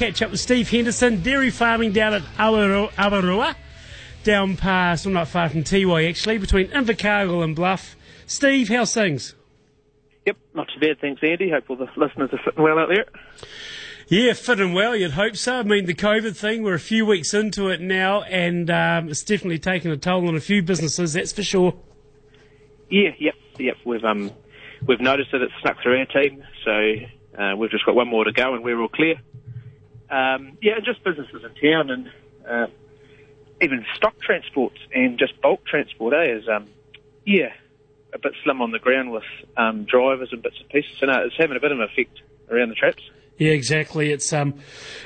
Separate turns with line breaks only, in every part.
Catch up with Steve Henderson, dairy farming down at Awarua, Awarua down past, well, not far from Tiwai actually, between Invercargill and Bluff. Steve, how's things?
Yep, not too bad, thanks, Andy. Hope all the listeners are fitting well out there.
Yeah, fitting well, you'd hope so. I mean, the COVID thing, we're a few weeks into it now, and um, it's definitely taken a toll on a few businesses, that's for sure.
Yeah, yep, yep. We've um, we've noticed that it's snuck through our team, so uh, we've just got one more to go, and we're all clear. Um, yeah, just businesses in town and uh, even stock transports and just bulk transport, eh, is, um, yeah, a bit slim on the ground with um, drivers and bits and pieces. So no, it's having a bit of an effect around the traps.
Yeah, exactly. It's um,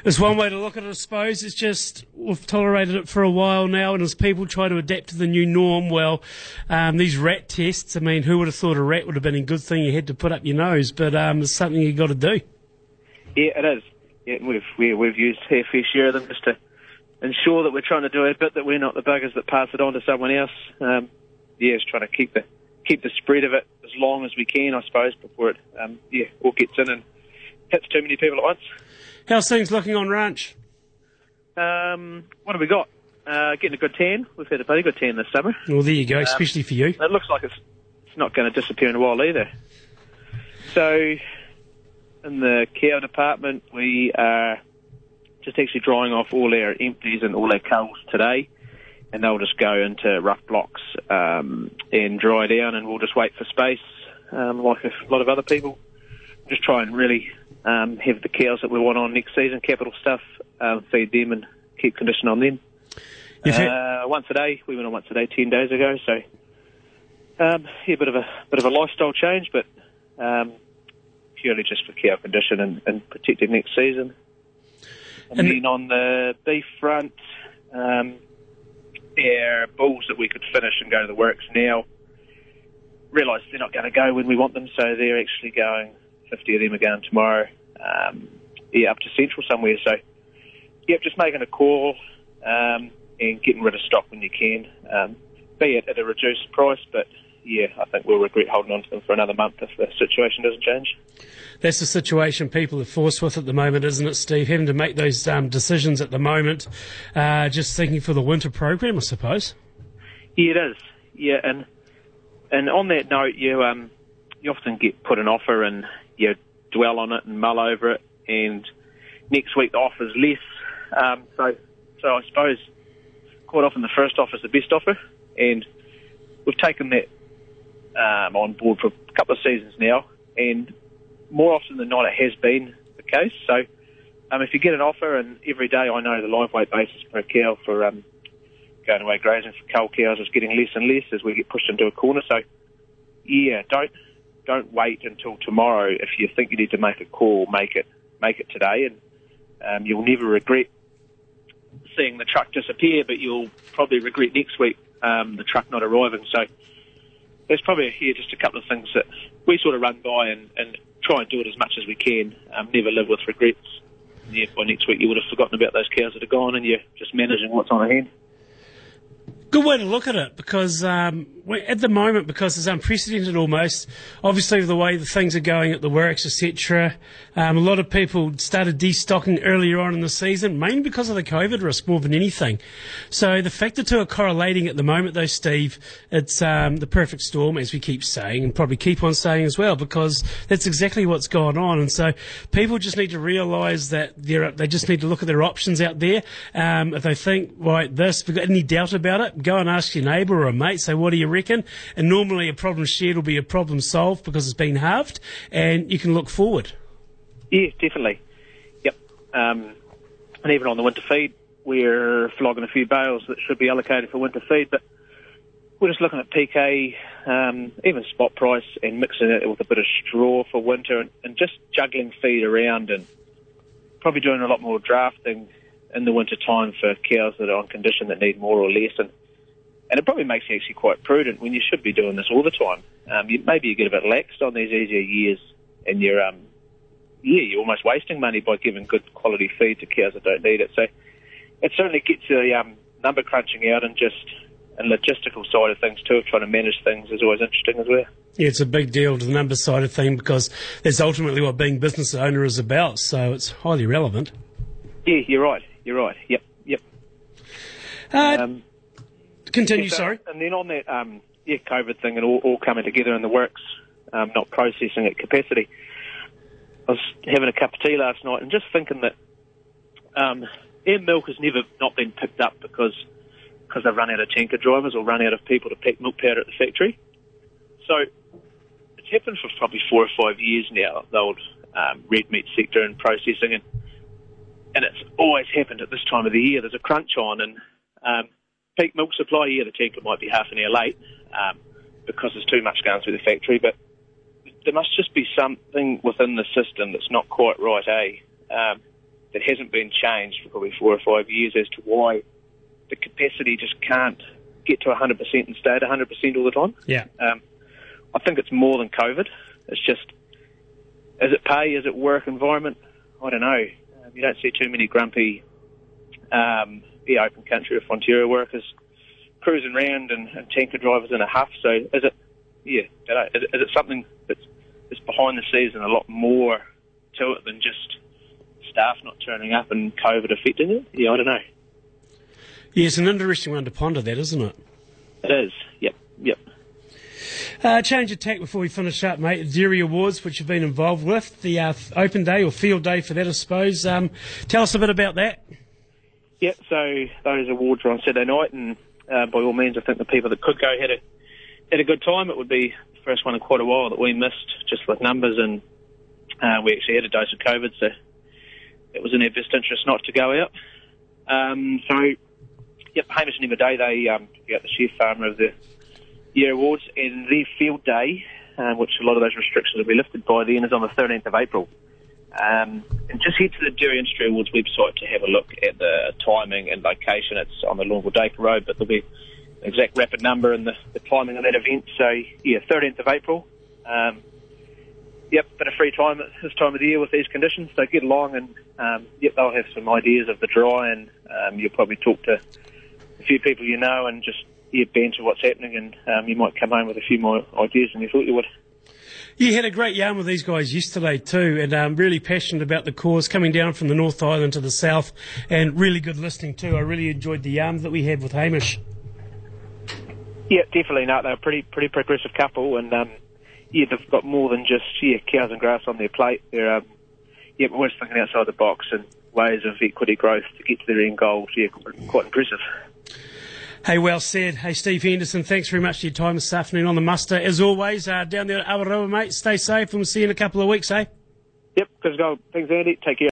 it's one way to look at it. I suppose it's just we've tolerated it for a while now, and as people try to adapt to the new norm, well, um, these RAT tests. I mean, who would have thought a rat would have been a good thing you had to put up your nose? But um, it's something you got to do.
Yeah, it is yeah, we've we, we've used a fair share of them just to ensure that we're trying to do a bit that we're not the buggers that pass it on to someone else. Um, yeah, it's trying to keep the keep the spread of it as long as we can, I suppose, before it um, yeah all gets in and hits too many people at once.
How's things looking on ranch?
Um, what have we got? Uh, getting a good tan. We've had a bloody good tan this summer.
Well, there you go, especially um, for you.
It looks like it's it's not going to disappear in a while either. So in the care department, we are just actually drying off all our empties and all our culls today, and they'll just go into rough blocks um, and dry down, and we'll just wait for space, um, like a lot of other people. Just try and really um, have the cows that we want on next season, capital stuff, um, feed them and keep condition on them. Uh, once a day, we went on once a day ten days ago, so um, yeah, a bit of a bit of a lifestyle change, but um, purely just for cow condition and, and protecting next season. And, and then on the beef front, um, our bulls that we could finish and go to the works now realise they're not going to go when we want them, so they're actually going. 50 of them are going tomorrow, um, yeah, up to Central somewhere. So, yeah, just making a call um, and getting rid of stock when you can, um, be it at a reduced price, but yeah, I think we'll regret holding on to them for another month if the situation doesn't change.
That's the situation people are forced with at the moment, isn't it, Steve? Having to make those um, decisions at the moment, uh, just thinking for the winter program, I suppose.
Yeah, it is. Yeah, and and on that note, you um, you often get put an offer and you dwell on it and mull over it, and next week the offer's less. Um, so so I suppose quite often the first offer is the best offer, and we've taken that um, on board for a couple of seasons now, and more often than not, it has been the case. So, um, if you get an offer, and every day I know the live weight basis per cow for um, going away grazing for cull cows is getting less and less as we get pushed into a corner. So, yeah, don't don't wait until tomorrow. If you think you need to make a call, make it make it today, and um, you'll never regret seeing the truck disappear. But you'll probably regret next week um, the truck not arriving. So there's probably here just a couple of things that we sort of run by and, and try and do it as much as we can. Um, never live with regrets. Yeah, by next week you would have forgotten about those cows that are gone, and you're just managing what's on hand.
Good way to look at it because um, at the moment, because it's unprecedented almost, obviously the way the things are going at the works, etc. Um, a lot of people started destocking earlier on in the season, mainly because of the COVID risk more than anything. So the fact the two are correlating at the moment, though, Steve, it's um, the perfect storm, as we keep saying, and probably keep on saying as well, because that's exactly what's going on. And so people just need to realise that they just need to look at their options out there. Um, if they think, right, this, if you've got any doubt about it, go and ask your neighbour or a mate, say, what do you reckon? And normally a problem shared will be a problem solved because it's been halved and you can look forward.
Yeah, definitely. Yep. Um, and even on the winter feed, we're flogging a few bales that should be allocated for winter feed, but we're just looking at PK, um, even spot price, and mixing it with a bit of straw for winter, and, and, just juggling feed around, and probably doing a lot more drafting in the winter time for cows that are on condition that need more or less, and and it probably makes you actually quite prudent when you should be doing this all the time. Um, you, maybe you get a bit laxed on these easier years, and you're um, yeah, you're almost wasting money by giving good quality feed to cows that don't need it. So it certainly gets the um, number crunching out and just and logistical side of things too, of trying to manage things is always interesting as well.
Yeah, it's a big deal to the number side of thing because that's ultimately what being business owner is about. So it's highly relevant.
Yeah, you're right. You're right. Yep, yep.
Uh,
Um,
continue,
so-
sorry.
And then on that, um, yeah, COVID thing and all, all coming together in the works, um, not processing at capacity. I was having a cup of tea last night and just thinking that um, air milk has never not been picked up because because they've run out of tanker drivers or run out of people to pack milk powder at the factory. So it's happened for probably four or five years now, the old um, red meat sector and processing, and and it's always happened at this time of the year. There's a crunch on, and um, peak milk supply, yeah, the tanker might be half an hour late um, because there's too much going through the factory, but there must just be something within the system that's not quite right, eh? Um, that hasn't been changed for probably four or five years as to why the capacity just can't get to 100% and stay at 100% all the time.
Yeah.
Um, I think it's more than COVID. It's just, is it pay? Is it work environment? I don't know. Um, you don't see too many grumpy, um, yeah, Open Country or Fonterra workers cruising around and, and tanker drivers in a huff. So is it, yeah, know, is, it, is it something that's, that's behind the scenes and a lot more to it than just staff not turning up and COVID affecting it? Yeah, I don't know.
Yeah, it's an interesting one to ponder, that, isn't it?
It is. Yep, yep.
Uh, change of tack before we finish up, mate. The Dairy Awards, which you've been involved with, the uh, open day or field day for that, I suppose. Um, tell us a bit about that.
Yeah, so those awards were on Saturday night, and uh, by all means, I think the people that could go had a had a good time. It would be the first one in quite a while that we missed, just with numbers, and uh, we actually had a dose of COVID, so it was in our best interest not to go out. Um, so, yep, Hamish and Emma Day, they um, out the share farmer of the year awards, and their field day, um, which a lot of those restrictions will be lifted by then, is on the 13th of April. Um, and just head to the Dairy Industry Awards website to have a look at the timing and location. It's on the Longville Dacre Road, but there'll be an exact rapid number and the, the timing of that event. So, yeah, 13th of April. Um, yep, bit of free time at this time of the year with these conditions, so get along and, um, yep, they'll have some ideas of the dry and um, you'll probably talk to a few people you know and just, yeah, banter what's happening and um, you might come home with a few more ideas than you thought you would.
You had a great yarn with these guys yesterday too, and um, really passionate about the cause, coming down from the North Island to the South, and really good listening too. I really enjoyed the yarn that we had with Hamish.
Yeah, definitely. No, they're a pretty pretty progressive couple, and um, yeah, they've got more than just yeah cows and grass on their plate. They're um, yeah, always thinking outside the box and ways of equity growth to get to their end goals. Yeah, quite impressive.
Hey, well said. Hey, Steve Henderson, thanks very much for your time this afternoon on the muster. As always, uh, down there at Awarua, mate, stay safe, and we'll see you in a couple of weeks, eh?
Yep, good to go. Thanks, Andy. Take care.